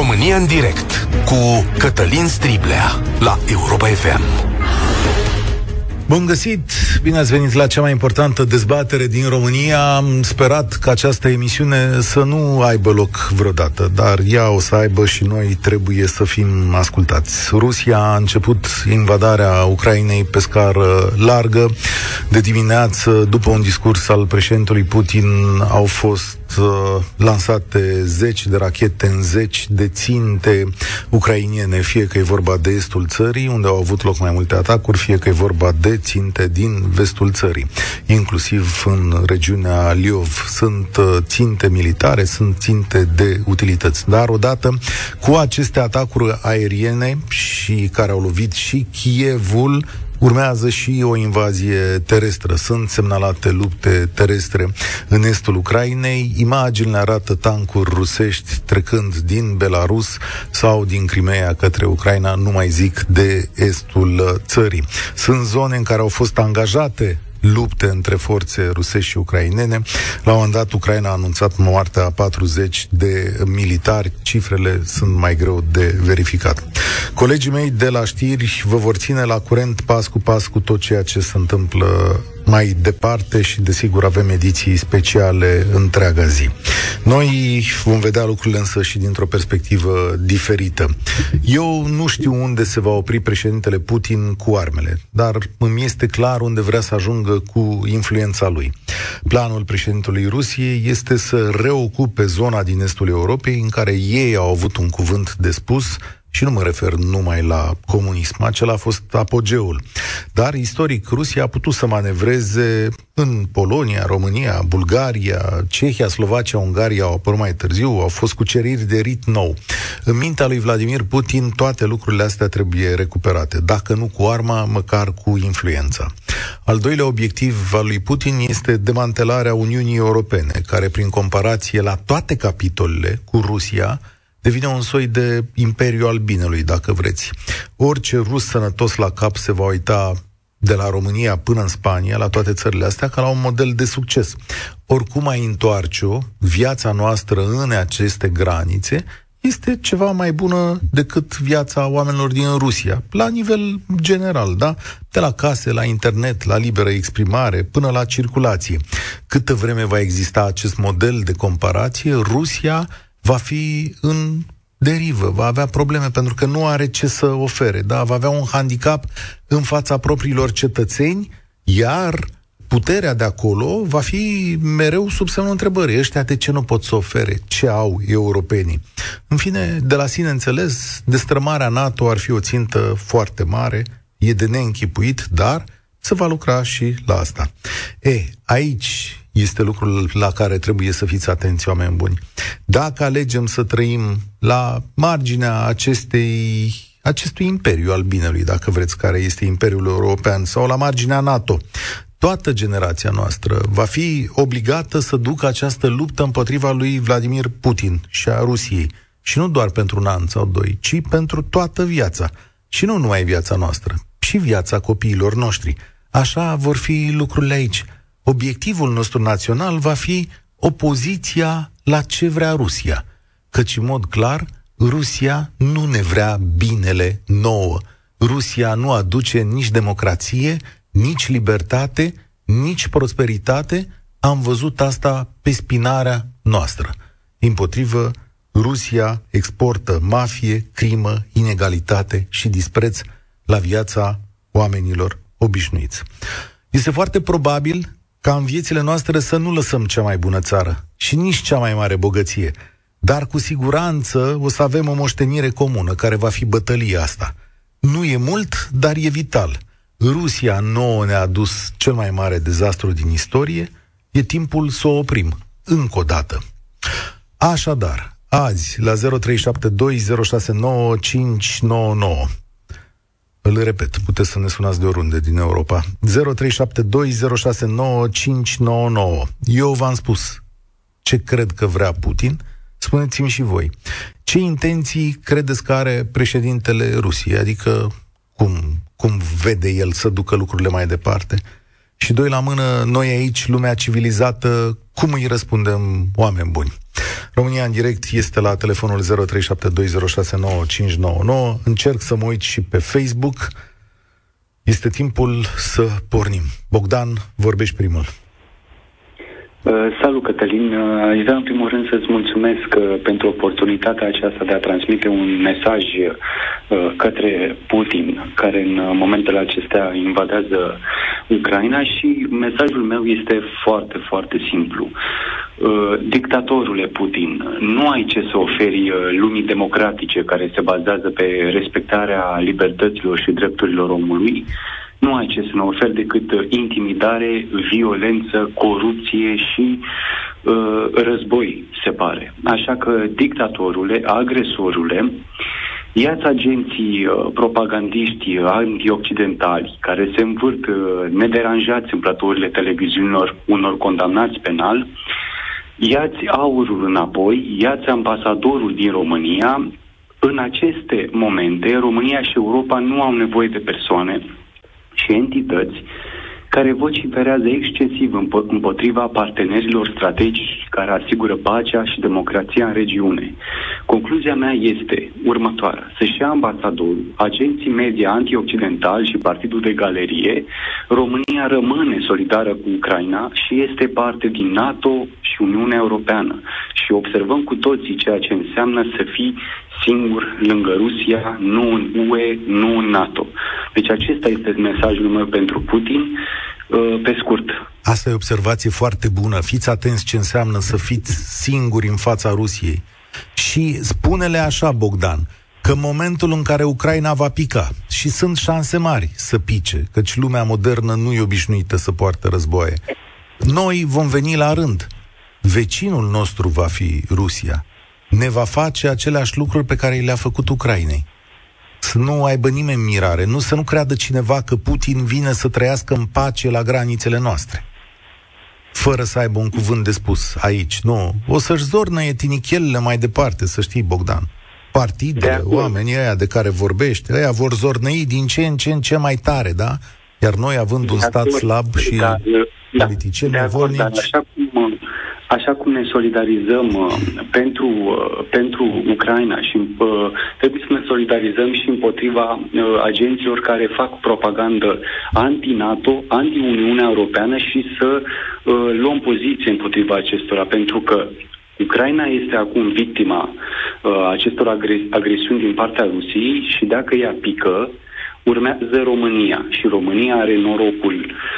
România în direct cu Cătălin Striblea la Europa FM. Bun găsit! Bine ați venit la cea mai importantă dezbatere din România. Am sperat că această emisiune să nu aibă loc vreodată, dar ea o să aibă și noi trebuie să fim ascultați. Rusia a început invadarea Ucrainei pe scară largă. De dimineață, după un discurs al președintelui Putin, au fost uh, lansate zeci de rachete în zeci de ținte ucrainiene, fie că e vorba de estul țării, unde au avut loc mai multe atacuri, fie că e vorba de ținte din vestul țării, inclusiv în regiunea Liov. Sunt uh, ținte militare, sunt ținte de utilități. Dar odată cu aceste atacuri aeriene și care au lovit și Kievul, Urmează și o invazie terestră. Sunt semnalate lupte terestre în estul Ucrainei. Imaginile arată tancuri rusești trecând din Belarus sau din Crimea către Ucraina, nu mai zic de estul țării. Sunt zone în care au fost angajate lupte între forțe rusești și ucrainene. La un moment dat, Ucraina a anunțat moartea a 40 de militari. Cifrele sunt mai greu de verificat. Colegii mei de la știri vă vor ține la curent pas cu pas cu tot ceea ce se întâmplă mai departe și desigur avem ediții speciale întreaga zi. Noi vom vedea lucrurile însă și dintr-o perspectivă diferită. Eu nu știu unde se va opri președintele Putin cu armele, dar îmi este clar unde vrea să ajungă cu influența lui. Planul președintelui Rusiei este să reocupe zona din estul Europei în care ei au avut un cuvânt de spus și nu mă refer numai la comunism, acela a fost apogeul. Dar, istoric, Rusia a putut să manevreze în Polonia, România, Bulgaria, Cehia, Slovacia, Ungaria au apărut mai târziu, au fost cuceriri de rit nou. În mintea lui Vladimir Putin, toate lucrurile astea trebuie recuperate, dacă nu cu arma, măcar cu influența. Al doilea obiectiv al lui Putin este demantelarea Uniunii Europene, care, prin comparație la toate capitolele cu Rusia, devine un soi de imperiu al binelui, dacă vreți. Orice rus sănătos la cap se va uita de la România până în Spania, la toate țările astea, ca la un model de succes. Oricum ai întoarce-o, viața noastră în aceste granițe este ceva mai bună decât viața oamenilor din Rusia, la nivel general, da? De la case, la internet, la liberă exprimare, până la circulație. Câtă vreme va exista acest model de comparație, Rusia va fi în derivă, va avea probleme pentru că nu are ce să ofere, da? va avea un handicap în fața propriilor cetățeni, iar puterea de acolo va fi mereu sub semnul întrebării. Ăștia de ce nu pot să ofere? Ce au europenii? În fine, de la sine înțeles, destrămarea NATO ar fi o țintă foarte mare, e de neînchipuit, dar se va lucra și la asta. E, aici este lucrul la care trebuie să fiți atenți, oameni buni. Dacă alegem să trăim la marginea acestei acestui imperiu al binelui, dacă vreți, care este Imperiul European, sau la marginea NATO, toată generația noastră va fi obligată să ducă această luptă împotriva lui Vladimir Putin și a Rusiei. Și nu doar pentru un an sau doi, ci pentru toată viața. Și nu numai viața noastră, și viața copiilor noștri. Așa vor fi lucrurile aici obiectivul nostru național va fi opoziția la ce vrea Rusia. Căci, în mod clar, Rusia nu ne vrea binele nouă. Rusia nu aduce nici democrație, nici libertate, nici prosperitate. Am văzut asta pe spinarea noastră. Împotrivă, Rusia exportă mafie, crimă, inegalitate și dispreț la viața oamenilor obișnuiți. Este foarte probabil ca în viețile noastre să nu lăsăm cea mai bună țară și nici cea mai mare bogăție. Dar cu siguranță o să avem o moștenire comună, care va fi bătălia asta. Nu e mult, dar e vital. Rusia nouă ne-a adus cel mai mare dezastru din istorie, e timpul să o oprim, încă o dată. Așadar, azi, la 0372069599, îl repet, puteți să ne sunați de oriunde din Europa. 0372069599. Eu v-am spus ce cred că vrea Putin. Spuneți-mi și voi. Ce intenții credeți că are președintele Rusiei? Adică cum, cum vede el să ducă lucrurile mai departe? Și doi la mână, noi aici, lumea civilizată, cum îi răspundem oameni buni? România în direct este la telefonul 0372069599. Încerc să mă uit și pe Facebook. Este timpul să pornim. Bogdan, vorbești primul. Uh, salut, Cătălin. Uh, aș vrea în primul rând să-ți mulțumesc uh, pentru oportunitatea aceasta de a transmite un mesaj către Putin, care în momentele acestea invadează Ucraina și mesajul meu este foarte, foarte simplu. Dictatorule Putin, nu ai ce să oferi lumii democratice care se bazează pe respectarea libertăților și drepturilor omului, nu ai ce să ne oferi decât uh, intimidare, violență, corupție și uh, război, se pare. Așa că, dictatorule, agresorule, Iați agenții uh, propagandiști uh, antioccidentali care se învârt uh, nederanjați în platourile televiziunilor unor condamnați penal, iați aurul înapoi, iați ambasadorul din România. În aceste momente, România și Europa nu au nevoie de persoane, și entități care vociferează excesiv împotriva partenerilor strategici care asigură pacea și democrația în regiune. Concluzia mea este următoarea. Să-și ia ambasadorul, agenții media antioccidentali și Partidul de Galerie, România rămâne solidară cu Ucraina și este parte din NATO și Uniunea Europeană. Și observăm cu toții ceea ce înseamnă să fii singur lângă Rusia, nu în UE, nu în NATO. Deci acesta este mesajul meu pentru Putin. Uh, pe scurt. Asta e o observație foarte bună. Fiți atenți ce înseamnă să fiți singuri în fața Rusiei. Și spune-le așa, Bogdan, că în momentul în care Ucraina va pica, și sunt șanse mari să pice, căci lumea modernă nu e obișnuită să poartă războaie, noi vom veni la rând. Vecinul nostru va fi Rusia. Ne va face aceleași lucruri pe care le-a făcut Ucrainei să nu aibă nimeni mirare, nu să nu creadă cineva că Putin vine să trăiască în pace la granițele noastre. Fără să aibă un cuvânt de spus aici, nu. O să-și zornă etichelele mai departe, să știi, Bogdan. Partidele, oamenii ăia de care vorbește, ăia vor zornăi din ce în ce în ce mai tare, da? Iar noi, având un stat slab și da, politicieni nevolnici... Așa cum așa cum ne solidarizăm uh, pentru, uh, pentru Ucraina și uh, trebuie să ne solidarizăm și împotriva uh, agenților care fac propagandă anti-NATO, anti-Uniunea Europeană și să uh, luăm poziție împotriva acestora, pentru că Ucraina este acum victima uh, acestor agre- agresiuni din partea Rusiei și dacă ea pică, urmează România și România are norocul uh,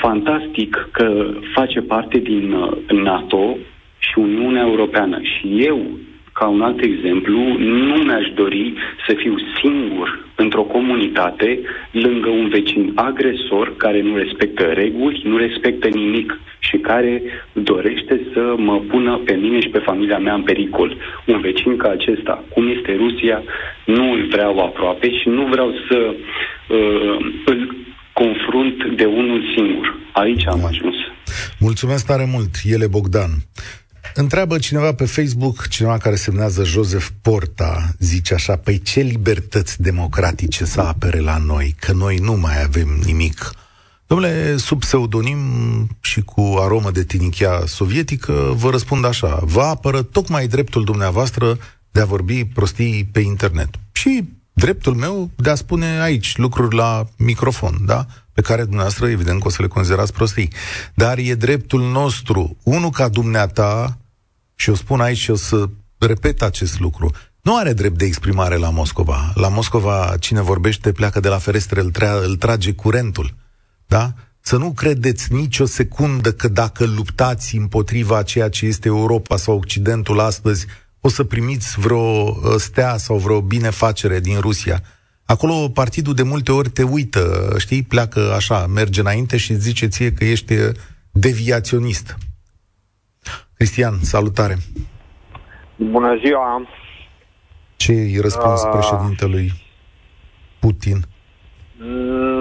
fantastic că face parte din uh, NATO și Uniunea Europeană. Și eu, ca un alt exemplu, nu mi-aș dori să fiu singur într-o comunitate lângă un vecin agresor care nu respectă reguli, nu respectă nimic și care dorește să mă pună pe mine și pe familia mea în pericol. Un vecin ca acesta, cum este Rusia, nu îl vreau aproape și nu vreau să uh, îl confrunt de unul singur. Aici am ajuns. Mulțumesc tare mult, Ele Bogdan. Întreabă cineva pe Facebook, cineva care semnează Joseph Porta, zice așa, păi ce libertăți democratice să apere la noi, că noi nu mai avem nimic. Domnule, sub pseudonim și cu aromă de tinichea sovietică, vă răspund așa, vă apără tocmai dreptul dumneavoastră de a vorbi prostii pe internet. Și dreptul meu de a spune aici lucruri la microfon, da? Pe care dumneavoastră, evident, că o să le considerați prostii. Dar e dreptul nostru, unul ca dumneata, și o spun aici și o să repet acest lucru, nu are drept de exprimare la Moscova. La Moscova, cine vorbește pleacă de la ferestre, îl, trea, îl trage curentul. Da? Să nu credeți nicio secundă că dacă luptați împotriva ceea ce este Europa sau Occidentul astăzi, o să primiți vreo uh, stea sau vreo binefacere din Rusia. Acolo partidul de multe ori te uită, știi, pleacă așa, merge înainte și zice ție că ești uh, deviaționist. Cristian, salutare! Bună ziua! Ce i răspuns uh... președintelui Putin?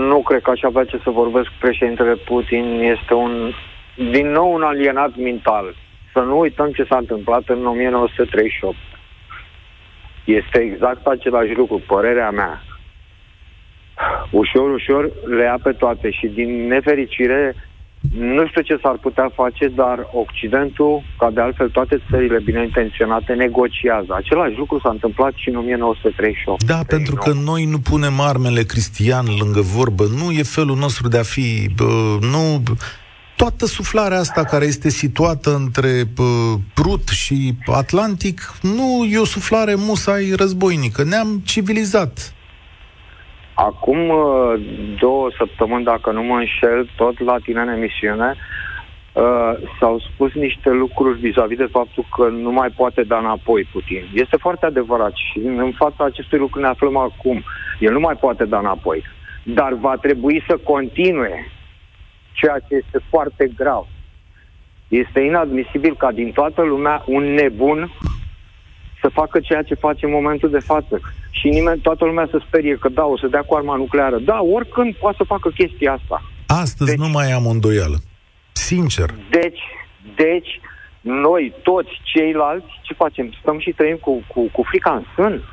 Nu cred că aș avea ce să vorbesc cu președintele Putin. Este un, din nou un alienat mental. Să nu uităm ce s-a întâmplat în 1938. Este exact același lucru, părerea mea. Ușor, ușor le ia pe toate și din nefericire Nu știu ce s-ar putea face, dar Occidentul, ca de altfel toate țările bine intenționate, negociază. Același lucru s-a întâmplat și în 1938. Da, 39. pentru că noi nu punem armele cristian lângă vorbă. Nu e felul nostru de a fi... Bă, nu toată suflarea asta care este situată între uh, Prut și Atlantic nu e o suflare musai războinică. Ne-am civilizat. Acum uh, două săptămâni, dacă nu mă înșel, tot la tine în emisiune, uh, s-au spus niște lucruri vis-a-vis de faptul că nu mai poate da înapoi Putin. Este foarte adevărat și în fața acestui lucru ne aflăm acum. El nu mai poate da înapoi. Dar va trebui să continue ceea ce este foarte grav. Este inadmisibil ca din toată lumea un nebun să facă ceea ce face în momentul de față. Și nimeni, toată lumea să sperie că da, o să dea cu arma nucleară. Da, oricând poate să facă chestia asta. Astăzi deci, nu mai am îndoială. Sincer. Deci, deci, noi, toți ceilalți, ce facem? Stăm și trăim cu, cu, cu frica în sân?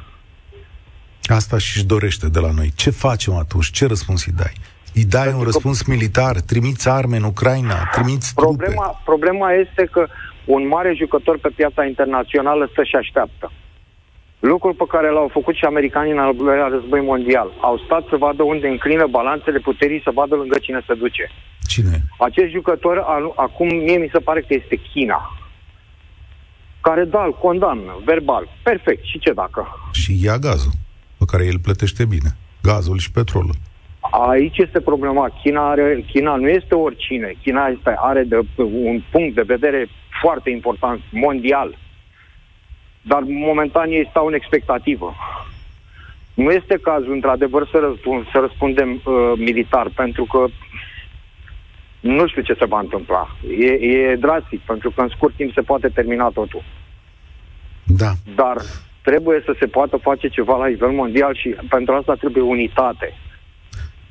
Asta și-și dorește de la noi. Ce facem atunci? Ce răspuns îi dai? Îi dai Pentru un răspuns militar, trimiți arme în Ucraina, trimiți problema, trupe. Problema este că un mare jucător pe piața internațională stă și așteaptă. Lucrul pe care l-au făcut și americanii în al doilea război mondial. Au stat să vadă unde înclină balanțele puterii, să vadă lângă cine se duce. Cine? Acest jucător, acum mie mi se pare că este China. Care, da, îl condamnă, verbal. Perfect. Și ce dacă? Și ia gazul, pe care el plătește bine. Gazul și petrolul. Aici este problema. China, are, China nu este oricine. China este, are de, un punct de vedere foarte important, mondial. Dar momentan ei stau în expectativă. Nu este cazul, într-adevăr, să, răspund, să răspundem uh, militar, pentru că nu știu ce se va întâmpla. E, e drastic, pentru că în scurt timp se poate termina totul. Da. Dar trebuie să se poată face ceva la nivel mondial și pentru asta trebuie unitate.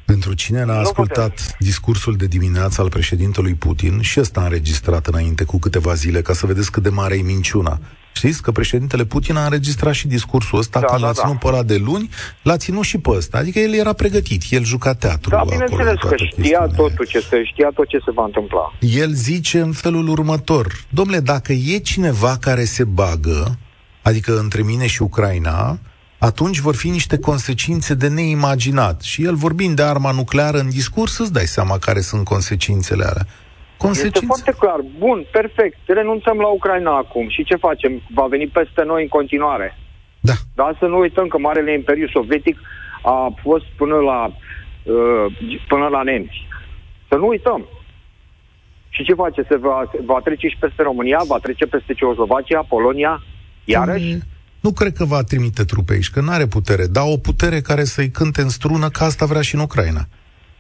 Pentru cine n-a ascultat discursul de dimineață al președintelui Putin, și ăsta a înregistrat înainte cu câteva zile, ca să vedeți cât de mare e minciuna. Știți că președintele Putin a înregistrat și discursul ăsta, da, când da, l-a ținut da. pe ăla de luni, l-a ținut și pe ăsta. Adică el era pregătit, el juca teatru. Da, bineînțeles că știa totul ce se, știa tot ce se va întâmpla. El zice în felul următor, domnule, dacă e cineva care se bagă, adică între mine și Ucraina, atunci vor fi niște consecințe de neimaginat. Și el vorbind de arma nucleară în discurs, îți dai seama care sunt consecințele alea. Consecințe? Este foarte clar. Bun, perfect. Renunțăm la Ucraina acum. Și ce facem? Va veni peste noi în continuare. Da. Dar să nu uităm că Marele Imperiu Sovietic a fost până la, uh, până la nemți. Să nu uităm. Și ce face? Se va, va trece și peste România, va trece peste Ceoslovacia, Polonia, iarăși? Mm. Nu cred că va trimite trupe aici, că nu are putere, dar o putere care să-i cânte în strună, că asta vrea și în Ucraina.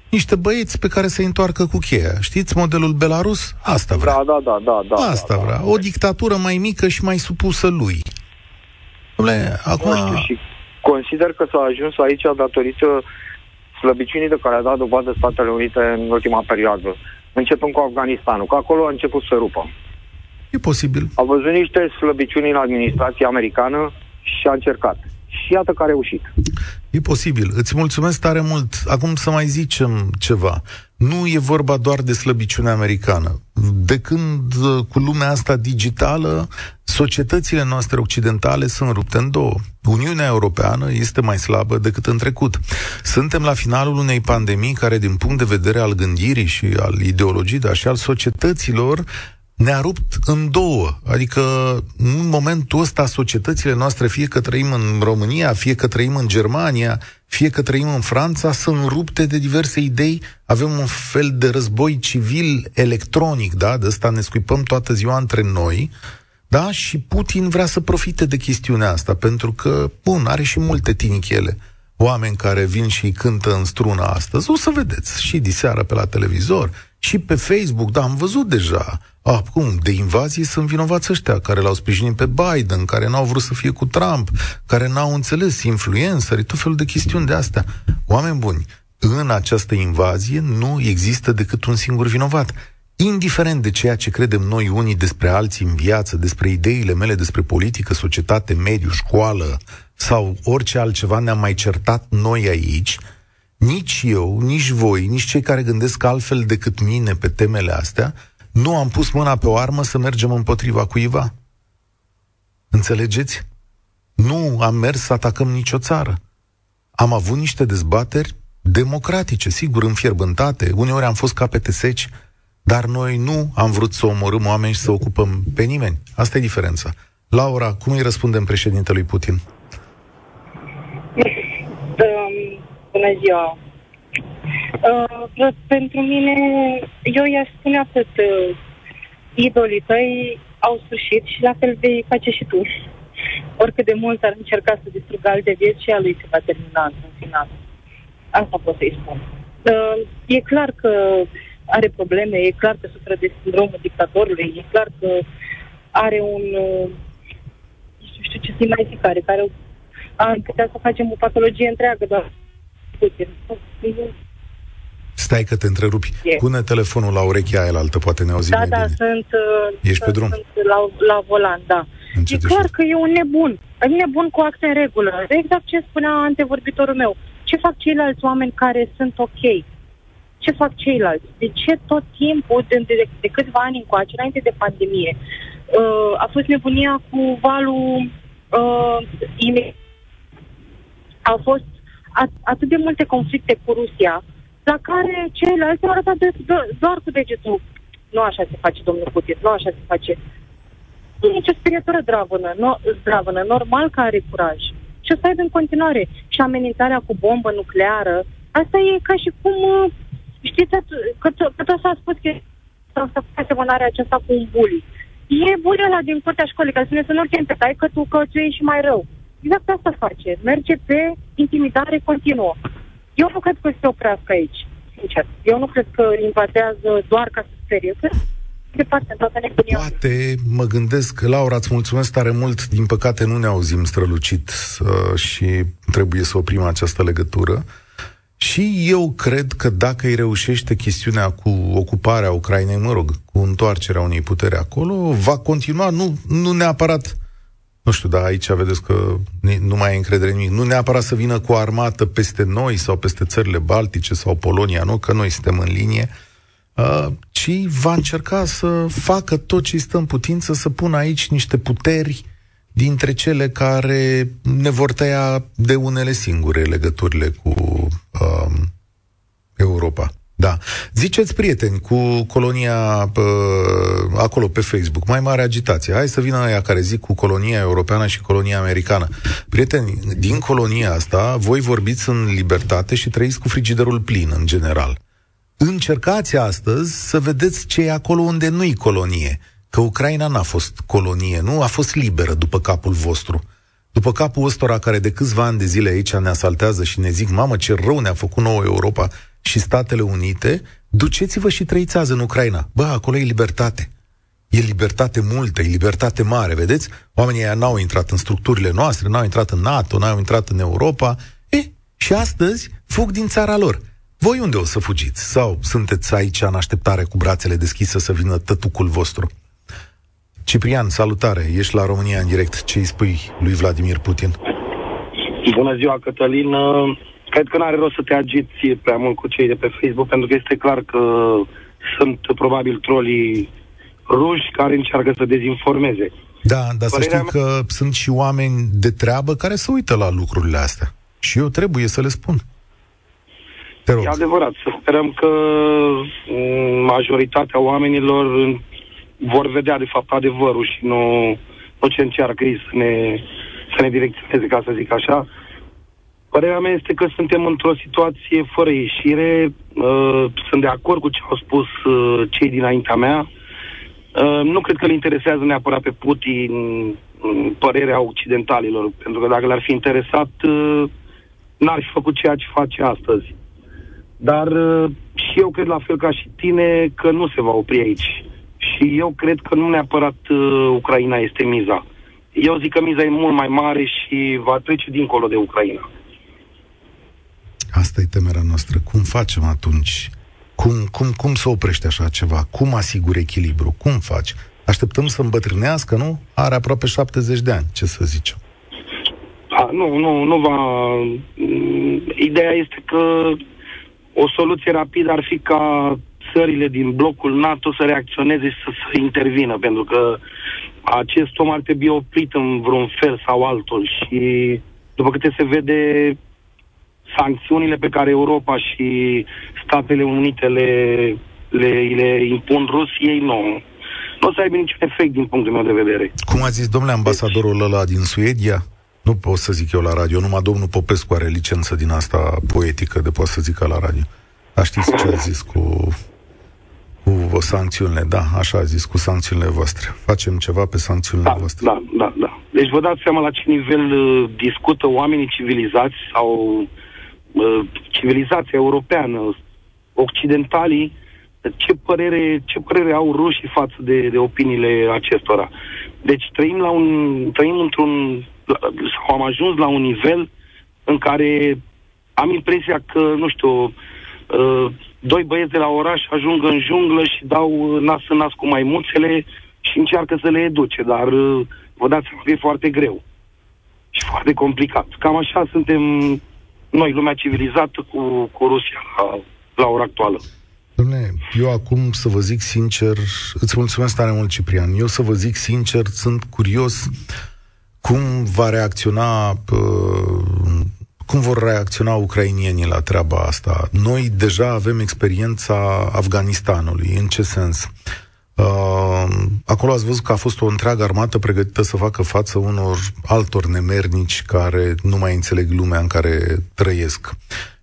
Niște băieți pe care să-i întoarcă cu cheia. Știți modelul Belarus? Asta vrea. Da, da, da, da. da asta da, vrea. Da. O dictatură mai mică și mai supusă lui. Dom'le, acum... știu, și consider că s-a ajuns aici datorită slăbiciunii de care a dat dovadă Statele Unite în ultima perioadă. Începând cu Afganistanul, că acolo a început să rupă. E posibil. A văzut niște slăbiciuni în administrația americană și a încercat. Și iată că a reușit. E posibil. Îți mulțumesc tare mult. Acum să mai zicem ceva. Nu e vorba doar de slăbiciunea americană. De când uh, cu lumea asta digitală, societățile noastre occidentale sunt rupte în două. Uniunea Europeană este mai slabă decât în trecut. Suntem la finalul unei pandemii care, din punct de vedere al gândirii și al ideologiei, dar și al societăților, ne-a rupt în două. Adică, în momentul ăsta, societățile noastre, fie că trăim în România, fie că trăim în Germania, fie că trăim în Franța, sunt rupte de diverse idei. Avem un fel de război civil electronic, da? De ăsta ne scuipăm toată ziua între noi. Da? Și Putin vrea să profite de chestiunea asta, pentru că, bun, are și multe tinichele oameni care vin și îi cântă în struna astăzi. O să vedeți și diseară pe la televizor, și pe Facebook, da, am văzut deja. Ah, cum, de invazie sunt vinovați ăștia care l-au sprijinit pe Biden, care n-au vrut să fie cu Trump, care n-au înțeles influențări, tot felul de chestiuni de astea. Oameni buni, în această invazie nu există decât un singur vinovat. Indiferent de ceea ce credem noi unii despre alții în viață, despre ideile mele despre politică, societate, mediu, școală sau orice altceva ne-am mai certat noi aici, nici eu, nici voi, nici cei care gândesc altfel decât mine pe temele astea, nu am pus mâna pe o armă să mergem împotriva cuiva. Înțelegeți? Nu am mers să atacăm nicio țară. Am avut niște dezbateri democratice, sigur, înfierbântate, uneori am fost capete seci, dar noi nu am vrut să omorâm oameni și să ocupăm pe nimeni. Asta e diferența. Laura, cum îi răspundem președintelui Putin? Bună ziua! Uh, pentru mine, eu i-aș spune atât, uh, idolii tăi au sfârșit și la fel vei face și tu. Oricât de mult ar încerca să distrugă alte vieți și a lui se va termina în final. Asta pot să-i spun. Uh, e clar că are probleme, e clar că suferă de sindromul dictatorului, e clar că are un, uh, nu știu ce să mai zic, care, care ar putea să facem o patologie întreagă, doar Putin. Stai că te întrerupi. E. Pune telefonul la urechea aia altă, poate ne auzim Da, mai da, bine. sunt, Ești sunt, pe drum? sunt la, la volan, da. Încet e clar că e un nebun. E nebun cu acte în regulă. Exact ce spunea antevorbitorul meu. Ce fac ceilalți oameni care sunt ok? Ce fac ceilalți? De ce tot timpul, de, de, de câțiva ani încoace, înainte de pandemie, uh, a fost nebunia cu valul uh, a fost at- atât de multe conflicte cu Rusia, la care ceilalți au arătat de, de, doar cu degetul. Nu așa se face, domnul Putin, nu așa se face. Nu e nicio sperietură zdravănă, no, zdravănă, normal că are curaj. Și o să aibă în continuare. Și amenințarea cu bombă nucleară, asta e ca și cum, uh, știți, că, că tot s-a spus că să facă asemănarea aceasta cu un bully. E bully ăla din curtea școlii, care spune să nu-l chem pe taică tu, că ți și mai rău. Exact asta face. Merge pe intimidare continuă. Eu nu cred că se oprească aici, sincer. Eu nu cred că invadează doar ca să sperie. Cred departe, toată nebunia. Poate mă gândesc, Laura, îți mulțumesc tare mult. Din păcate nu ne auzim strălucit uh, și trebuie să oprim această legătură. Și eu cred că dacă îi reușește chestiunea cu ocuparea Ucrainei, mă rog, cu întoarcerea unei puteri acolo, va continua, nu, nu neapărat nu știu, dar aici vedeți că nu mai e încredere nimic. Nu neapărat să vină cu o armată peste noi sau peste țările Baltice sau Polonia, nu, că noi suntem în linie, uh, ci va încerca să facă tot ce stă în putință, să pună aici niște puteri dintre cele care ne vor tăia de unele singure legăturile cu uh, Europa. Da. Ziceți, prieteni, cu colonia pă, acolo pe Facebook, mai mare agitație. Hai să vină aia care zic cu colonia europeană și colonia americană. Prieteni, din colonia asta, voi vorbiți în libertate și trăiți cu frigiderul plin, în general. Încercați astăzi să vedeți ce e acolo unde nu-i colonie. Că Ucraina n-a fost colonie, nu? A fost liberă după capul vostru. După capul ăstora care de câțiva ani de zile aici ne asaltează și ne zic, mamă, ce rău ne-a făcut nouă Europa și Statele Unite, duceți-vă și trăiți azi în Ucraina. Bă, acolo e libertate. E libertate multă, e libertate mare, vedeți? Oamenii ăia n-au intrat în structurile noastre, n-au intrat în NATO, n-au intrat în Europa. E, și astăzi fug din țara lor. Voi unde o să fugiți? Sau sunteți aici în așteptare cu brațele deschise să vină tătucul vostru? Ciprian, salutare, ești la România în direct. Ce îi spui lui Vladimir Putin? Bună ziua, Cătălin. Cred că nu are rost să te agiți prea mult cu cei de pe Facebook, pentru că este clar că sunt probabil trolii ruși care încearcă să dezinformeze. Da, dar să știi mea... că sunt și oameni de treabă care se uită la lucrurile astea. Și eu trebuie să le spun. Te rog. E adevărat. Să sperăm că mm, majoritatea oamenilor vor vedea de fapt adevărul și nu, nu ce încearcă ei să ne, să ne direcționeze, ca să zic așa. Părerea mea este că suntem într-o situație fără ieșire. Uh, sunt de acord cu ce au spus uh, cei dinaintea mea. Uh, nu cred că le interesează neapărat pe Putin uh, părerea occidentalilor, pentru că dacă le-ar fi interesat, uh, n-ar fi făcut ceea ce face astăzi. Dar uh, și eu cred la fel ca și tine că nu se va opri aici. Și eu cred că nu neapărat uh, Ucraina este miza. Eu zic că miza e mult mai mare și va trece dincolo de Ucraina. Asta e temerea noastră. Cum facem atunci? Cum, cum, cum să oprești așa ceva? Cum asiguri echilibru? Cum faci? Așteptăm să îmbătrânească, nu? Are aproape 70 de ani, ce să zicem. Da, nu, nu, nu va... Mm, ideea este că o soluție rapidă ar fi ca țările din blocul NATO să reacționeze și să, să intervină, pentru că acest om ar trebui oprit în vreun fel sau altul și după câte se vede sancțiunile pe care Europa și Statele Unite le, le, le impun Rusiei, nu, nu o să aibă niciun efect din punctul meu de vedere. Cum a zis domnule ambasadorul ăla din Suedia? Nu pot să zic eu la radio, numai domnul Popescu are licență din asta poetică de pot să zică la radio. Dar știți ce a zis cu, cu sancțiunile? Da, așa a zis, cu sancțiunile voastre. Facem ceva pe sancțiunile da, voastre. Da, da, da. Deci vă dați seama la ce nivel uh, discută oamenii civilizați sau uh, civilizația europeană, occidentalii, ce părere, ce părere au rușii față de, de opiniile acestora. Deci trăim, la un, trăim într-un sau am ajuns la un nivel în care am impresia că, nu știu, uh, doi băieți de la oraș ajung în junglă și dau nas în nas cu maimuțele și încearcă să le educe, dar uh, vă dați seama că e foarte greu și foarte complicat. Cam așa suntem noi, lumea civilizată, cu, cu Rusia la, la ora actuală. Dom'le, eu acum să vă zic sincer, îți mulțumesc tare mult, Ciprian, eu să vă zic sincer, sunt curios cum va reacționa cum vor reacționa ucrainienii la treaba asta? Noi deja avem experiența Afganistanului. În ce sens? Uh, acolo ați văzut că a fost o întreagă armată pregătită să facă față unor altor nemernici care nu mai înțeleg lumea în care trăiesc.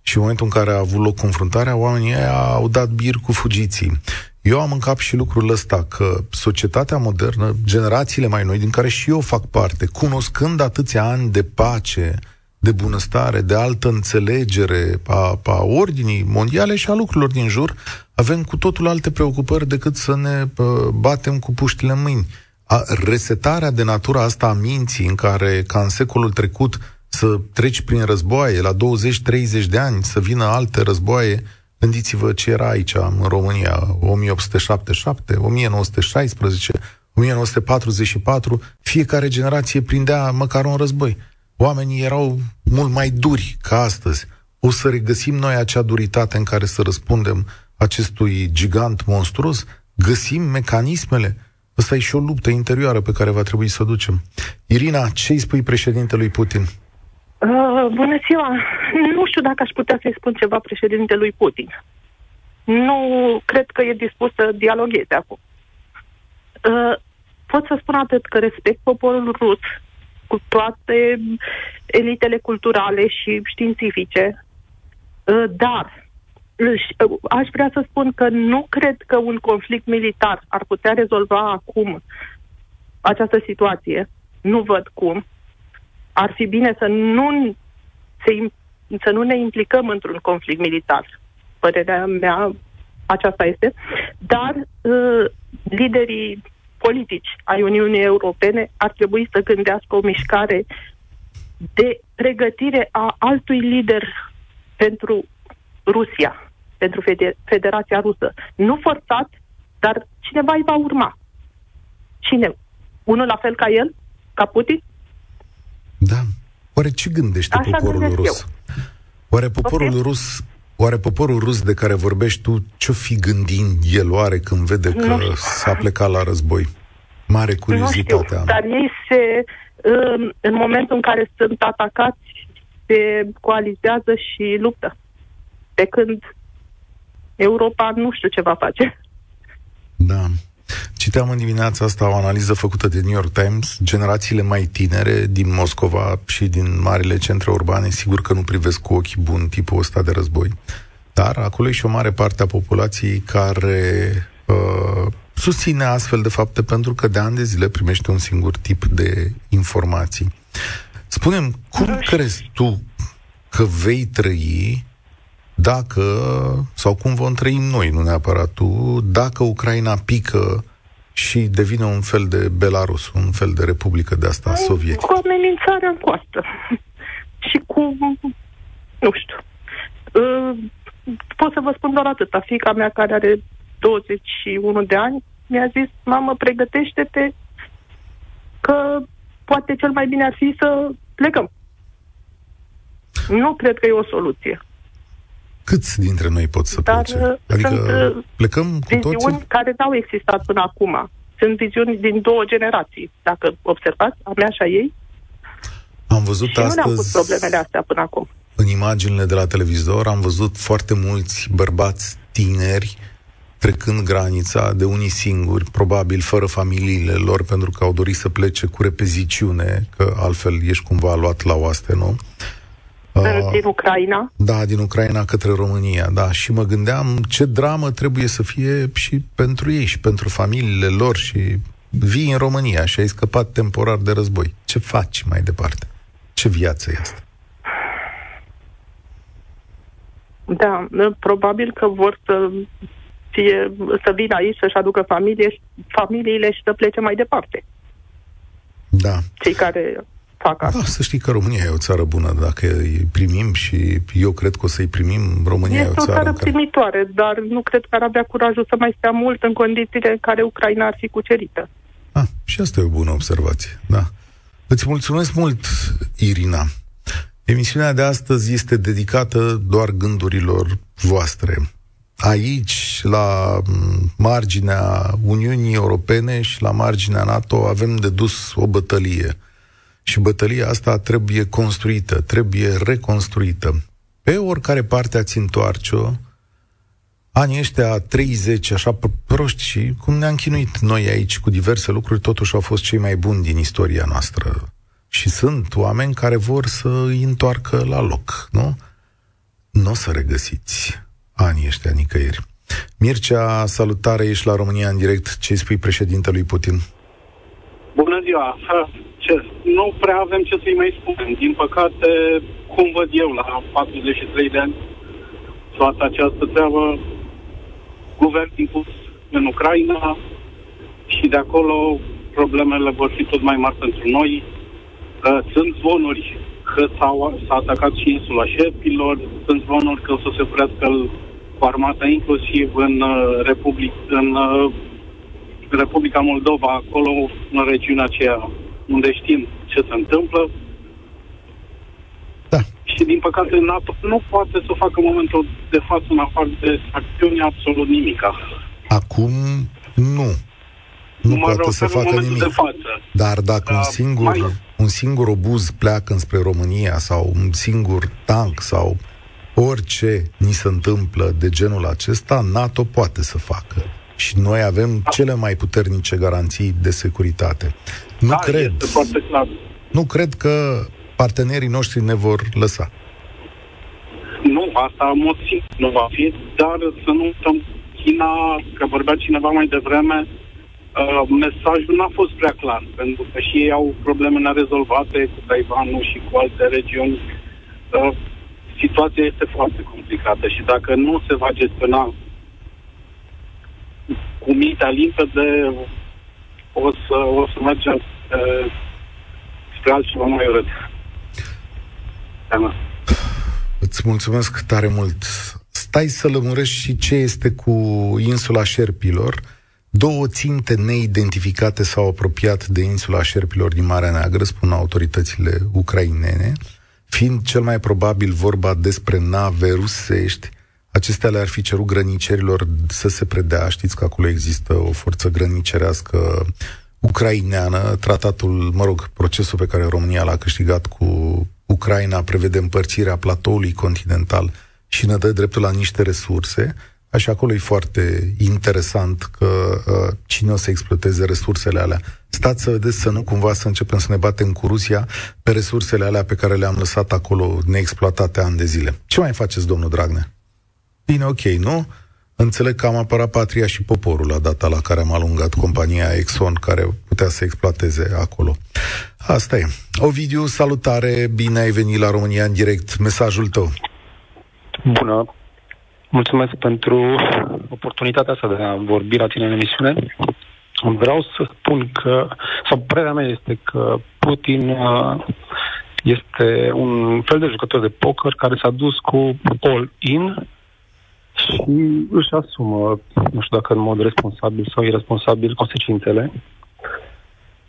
Și în momentul în care a avut loc confruntarea, oamenii aia au dat bir cu fugiții. Eu am în cap și lucrul ăsta, că societatea modernă, generațiile mai noi, din care și eu fac parte, cunoscând atâția ani de pace, de bunăstare, de altă înțelegere a, a ordinii mondiale și a lucrurilor din jur, avem cu totul alte preocupări decât să ne uh, batem cu puștile în mâini. A, resetarea de natura asta a minții, în care, ca în secolul trecut, să treci prin războaie, la 20-30 de ani, să vină alte războaie, Gândiți-vă ce era aici, în România, 1877, 1916, 1944, fiecare generație prindea măcar un război. Oamenii erau mult mai duri ca astăzi. O să regăsim noi acea duritate în care să răspundem acestui gigant monstruos? Găsim mecanismele? Asta e și o luptă interioară pe care va trebui să o ducem. Irina, ce îi spui președintelui Putin? Uh, bună ziua! Nu știu dacă aș putea să-i spun ceva președintelui Putin. Nu cred că e dispus să dialogheze acum. Uh, pot să spun atât că respect poporul rus cu toate elitele culturale și științifice, uh, dar uh, aș vrea să spun că nu cred că un conflict militar ar putea rezolva acum această situație. Nu văd cum ar fi bine să nu, se, să nu ne implicăm într-un conflict militar. Părerea mea aceasta este. Dar uh, liderii politici ai Uniunii Europene ar trebui să gândească o mișcare de pregătire a altui lider pentru Rusia, pentru Federația Rusă. Nu forțat, dar cineva îi va urma. Cine? Unul la fel ca el? Ca Putin? Da. Oare ce gândește Așa poporul rus? Eu. Oare poporul okay. rus Oare poporul rus de care vorbești tu, ce-o fi gândind el oare când vede că s-a plecat la război? Mare curiozitate am. Dar ei se, în momentul în care sunt atacați, se coalizează și luptă. De când Europa nu știu ce va face. Da. Citeam în dimineața asta o analiză făcută de New York Times. Generațiile mai tinere din Moscova și din marile centre urbane, sigur că nu privesc cu ochi buni tipul ăsta de război, dar acolo e și o mare parte a populației care uh, susține astfel de fapte pentru că de ani de zile primește un singur tip de informații. Spunem, cum crezi tu că vei trăi dacă, sau cum vom trăi noi, nu neapărat tu, dacă Ucraina pică și devine un fel de Belarus, un fel de republică de asta sovietică. Cu amenințarea în coastă. și cu, nu știu, uh, pot să vă spun doar atâta. Fica mea care are 21 de ani mi-a zis, mamă, pregătește-te că poate cel mai bine ar fi să plecăm. Nu cred că e o soluție. Câți dintre noi pot să Dar plece? Uh, adică sunt uh, plecăm cu toții? care n-au existat până acum. Sunt viziuni din două generații. Dacă observați, a mea și a ei. Am văzut și astăzi... nu ne-am pus problemele astea până acum. În imaginile de la televizor am văzut foarte mulți bărbați tineri trecând granița de unii singuri, probabil fără familiile lor, pentru că au dorit să plece cu repeziciune, că altfel ești cumva luat la oaste, nu? Uh, din Ucraina? Da, din Ucraina către România, da. Și mă gândeam ce dramă trebuie să fie și pentru ei și pentru familiile lor și vii în România și ai scăpat temporar de război. Ce faci mai departe? Ce viață e asta? Da, probabil că vor să fie, să vină aici să-și aducă familie, familiile și să plece mai departe. Da. Cei care fac asta. Da, să știi că România e o țară bună dacă îi primim și eu cred că o să-i primim. România este e o țară, o țară primitoare, care... dar nu cred că ar avea curajul să mai stea mult în condițiile în care Ucraina ar fi cucerită. Ah, și asta e o bună observație, da. Îți mulțumesc mult, Irina. Emisiunea de astăzi este dedicată doar gândurilor voastre. Aici, la marginea Uniunii Europene și la marginea NATO, avem de dus o bătălie. Și bătălia asta trebuie construită, trebuie reconstruită. Pe oricare parte ați întoarce-o, anii ăștia 30, așa proști și cum ne-am chinuit noi aici cu diverse lucruri, totuși au fost cei mai buni din istoria noastră. Și sunt oameni care vor să îi întoarcă la loc, nu? Nu o să regăsiți anii ăștia nicăieri. Mircea, salutare, ești la România în direct. Ce spui președintelui Putin? Bună ziua! Ce? Nu prea avem ce să-i mai spunem. Din păcate, cum văd eu la 43 de ani, toată această treabă, guvern impus în Ucraina și de acolo problemele vor fi tot mai mari pentru noi. Uh, sunt zvonuri că s-au, s-a atacat și insula Șerpilor, sunt zvonuri că o să se oprească cu armata inclusiv în, uh, Republic, în uh, Republica Moldova, acolo în regiunea aceea unde știm ce se întâmplă. Da. Și din păcate NATO nu poate să facă în momentul de față în afară de acțiuni absolut nimica. Acum nu. Nu mă poate să facă nimic. De față. Dar dacă uh, un singur, mai... un singur obuz pleacă înspre România sau un singur tank sau orice ni se întâmplă de genul acesta, NATO poate să facă. Și noi avem cele mai puternice garanții de securitate. Nu da, cred. Nu cred că partenerii noștri ne vor lăsa. Nu, asta în mod simplu nu va fi, dar să nu uităm China, că vorbea cineva mai devreme, uh, mesajul n-a fost prea clar, pentru că și ei au probleme nerezolvate cu Taiwanul și cu alte regiuni. Uh, situația este foarte complicată și dacă nu se va gestiona cu mintea limpede, o să, o să mergem uh, spre altceva mai urât. Da, Îți mulțumesc tare mult. Stai să lămurești și ce este cu insula Șerpilor. Două ținte neidentificate s-au apropiat de insula Șerpilor din Marea Neagră, spun autoritățile ucrainene, fiind cel mai probabil vorba despre nave rusești Acestea le-ar fi cerut grănicerilor să se predea. Știți că acolo există o forță grănicerească ucraineană. Tratatul, mă rog, procesul pe care România l-a câștigat cu Ucraina prevede împărțirea platoului continental și ne dă dreptul la niște resurse. Așa acolo e foarte interesant că uh, cine o să exploateze resursele alea. Stați să vedeți să nu cumva să începem să ne batem cu Rusia pe resursele alea pe care le-am lăsat acolo neexploatate ani de zile. Ce mai faceți, domnul Dragnea? Bine, ok, nu? Înțeleg că am apărat patria și poporul la data la care am alungat compania Exxon care putea să exploateze acolo. Asta e. Ovidiu, salutare, bine ai venit la România în direct. Mesajul tău. Bună. Mulțumesc pentru oportunitatea asta de a vorbi la tine în emisiune. Vreau să spun că, sau părerea mea este că Putin uh, este un fel de jucător de poker care s-a dus cu all-in și își asumă, nu știu dacă în mod responsabil sau irresponsabil, consecințele.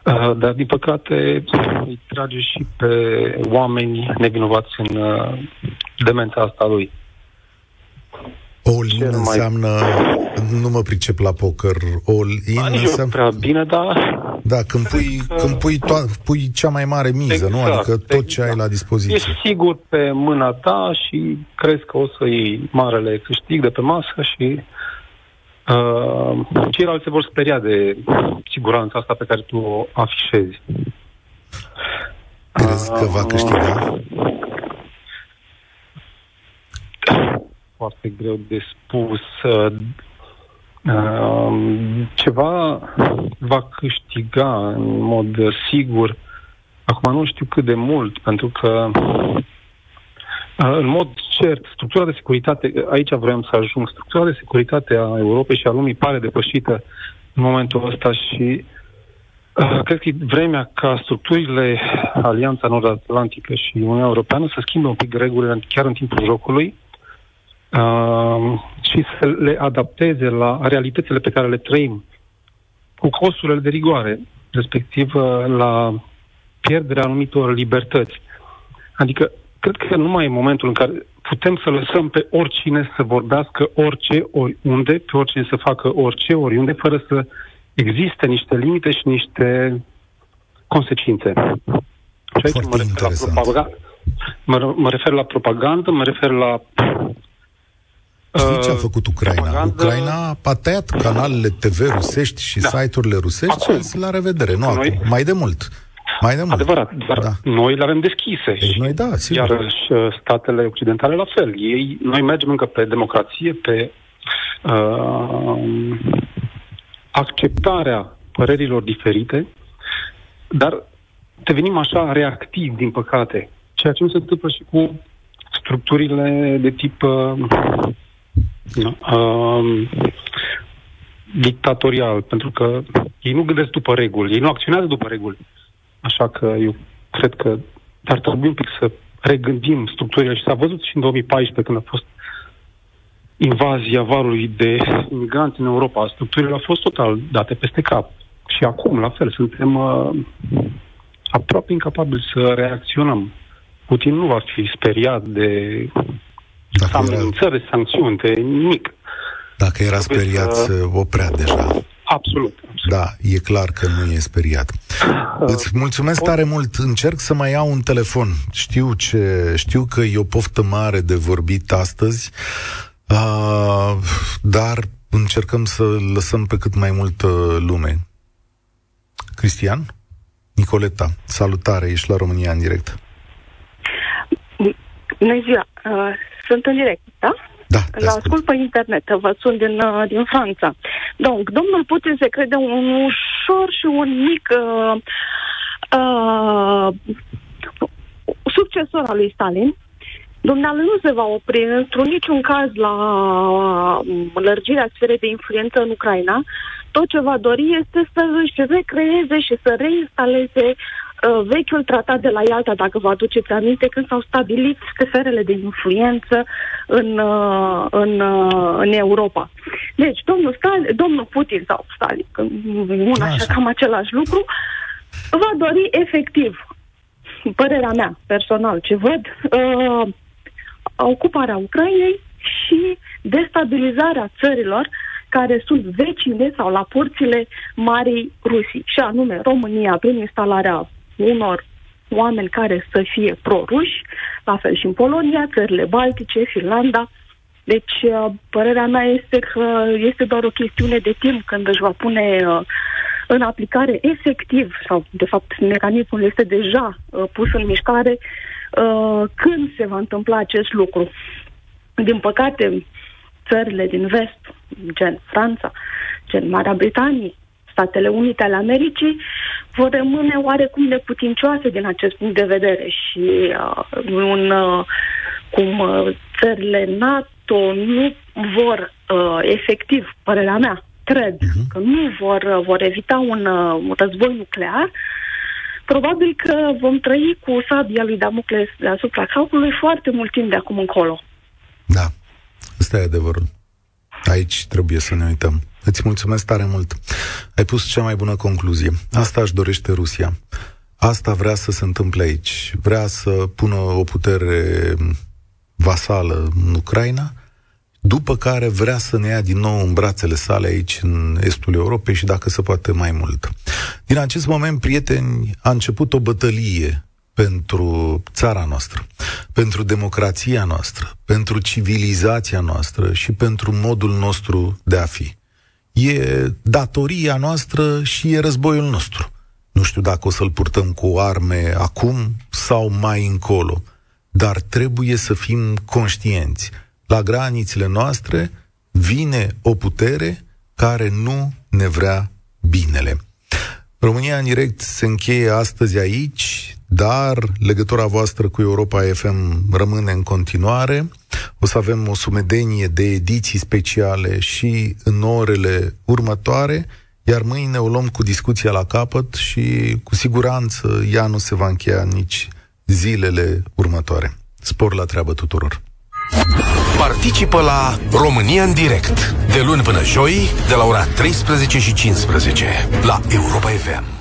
Uh, dar, din păcate, îi trage și pe oameni nevinovați în uh, demența asta lui. All-in mai... înseamnă, nu mă pricep la poker, all-in da, înseamnă... prea bine, dar... Da, când pui, că... când pui, to- pui cea mai mare miză, exact, nu? Adică tot exact. ce ai la dispoziție. Ești sigur pe mâna ta și crezi că o să iei marele câștig de pe masă și uh, ceilalți se vor speria de siguranța asta pe care tu o afișezi. Crezi că va câștiga? Foarte greu de spus. Uh, ceva va câștiga în mod sigur. Acum nu știu cât de mult, pentru că uh, în mod cert, structura de securitate, aici vreau să ajung, structura de securitate a Europei și a lumii pare depășită în momentul ăsta și uh, cred că e vremea ca structurile Alianța Nord-Atlantică și Uniunea Europeană să schimbe un pic regulile chiar în timpul jocului uh, și să le adapteze la realitățile pe care le trăim, cu costurile de rigoare, respectiv uh, la pierderea anumitor libertăți. Adică, cred că nu mai e momentul în care putem să lăsăm pe oricine să vorbească orice, oriunde, pe oricine să facă orice, oriunde, fără să existe niște limite și niște consecințe. Și aici mă refer, la propaganda, mă, mă refer la propagandă, mă refer la Știi ce a uh, făcut Ucraina? Propagandă... Ucraina a tăiat canalele TV rusești și da. site-urile rusești Acum. și la revedere. Nu noi... acum, mai de mult. Mai de mult. Adevărat, dar da. noi le avem deschise. Deci noi da, sigur. Iar și uh, statele occidentale la fel. Ei, noi mergem încă pe democrație, pe uh, acceptarea părerilor diferite, dar devenim așa reactivi, din păcate. Ceea ce nu se întâmplă și cu structurile de tip uh, uh, dictatorial, pentru că ei nu gândesc după reguli, ei nu acționează după reguli. Așa că eu cred că ar trebui un pic să regândim structurile și s-a văzut și în 2014 când a fost invazia varului de imigranți în Europa. Structurile au fost total date peste cap. Și acum, la fel, suntem uh, aproape incapabili să reacționăm. Putin nu va fi speriat de dacă amenințări, era... sancțiuni, de nimic. Dacă era speriat, să... oprea deja. Absolut, absolut. Da, e clar că nu e speriat. Uh, Îți mulțumesc tare mult. Încerc să mai iau un telefon. Știu, ce, știu că e o poftă mare de vorbit astăzi, uh, dar încercăm să lăsăm pe cât mai multă lume. Cristian? Nicoleta, salutare, ești la România în direct. Bună ziua! Uh, sunt în direct, da? Da, La ascult pe internet, vă sunt din, uh, din Franța. Donc, domnul Putin se crede un ușor și un mic uh, uh, succesor al lui Stalin. Dumnealui nu se va opri într-un niciun caz la uh, lărgirea sferei de influență în Ucraina. Tot ce va dori este să își recreeze și să reinstaleze uh, vechiul tratat de la Ialta, dacă vă aduceți aminte, când s-au stabilit sferele de influență în, uh, în, uh, în Europa. Deci, domnul, Stalin, domnul Putin sau Stalin, una așa cam același lucru, va dori efectiv, părerea mea personal, ce văd, uh, ocuparea Ucrainei și destabilizarea țărilor care sunt vecine sau la porțile Marii Rusii, și anume România, prin instalarea unor oameni care să fie pro-ruși, la fel și în Polonia, țările Baltice, Finlanda. Deci, uh, părerea mea este că este doar o chestiune de timp când își va pune uh, în aplicare efectiv, sau de fapt mecanismul este deja uh, pus în mișcare, când se va întâmpla acest lucru. Din păcate, țările din vest, gen Franța, gen Marea Britanie, Statele Unite ale Americii vor rămâne oarecum neputincioase din acest punct de vedere și uh, un, uh, cum uh, țările NATO nu vor uh, efectiv, părerea mea, cred uh-huh. că nu vor, uh, vor evita un, uh, un război nuclear, probabil că vom trăi cu sabia lui Damocles deasupra capului foarte mult timp de acum încolo. Da, ăsta e adevărul. Aici trebuie să ne uităm. Îți mulțumesc tare mult. Ai pus cea mai bună concluzie. Asta își dorește Rusia. Asta vrea să se întâmple aici. Vrea să pună o putere vasală în Ucraina, după care vrea să ne ia din nou în brațele sale aici, în estul Europei și dacă se poate mai mult. Din acest moment, prieteni, a început o bătălie pentru țara noastră, pentru democrația noastră, pentru civilizația noastră și pentru modul nostru de a fi. E datoria noastră și e războiul nostru. Nu știu dacă o să-l purtăm cu arme acum sau mai încolo, dar trebuie să fim conștienți. La granițele noastre vine o putere care nu ne vrea binele. România în direct se încheie astăzi aici, dar legătura voastră cu Europa FM rămâne în continuare. O să avem o sumedenie de ediții speciale și în orele următoare, iar mâine o luăm cu discuția la capăt și cu siguranță ea nu se va încheia nici zilele următoare. Spor la treabă tuturor! Participă la România în direct de luni până joi de la ora 13 și 15 la Europa FM.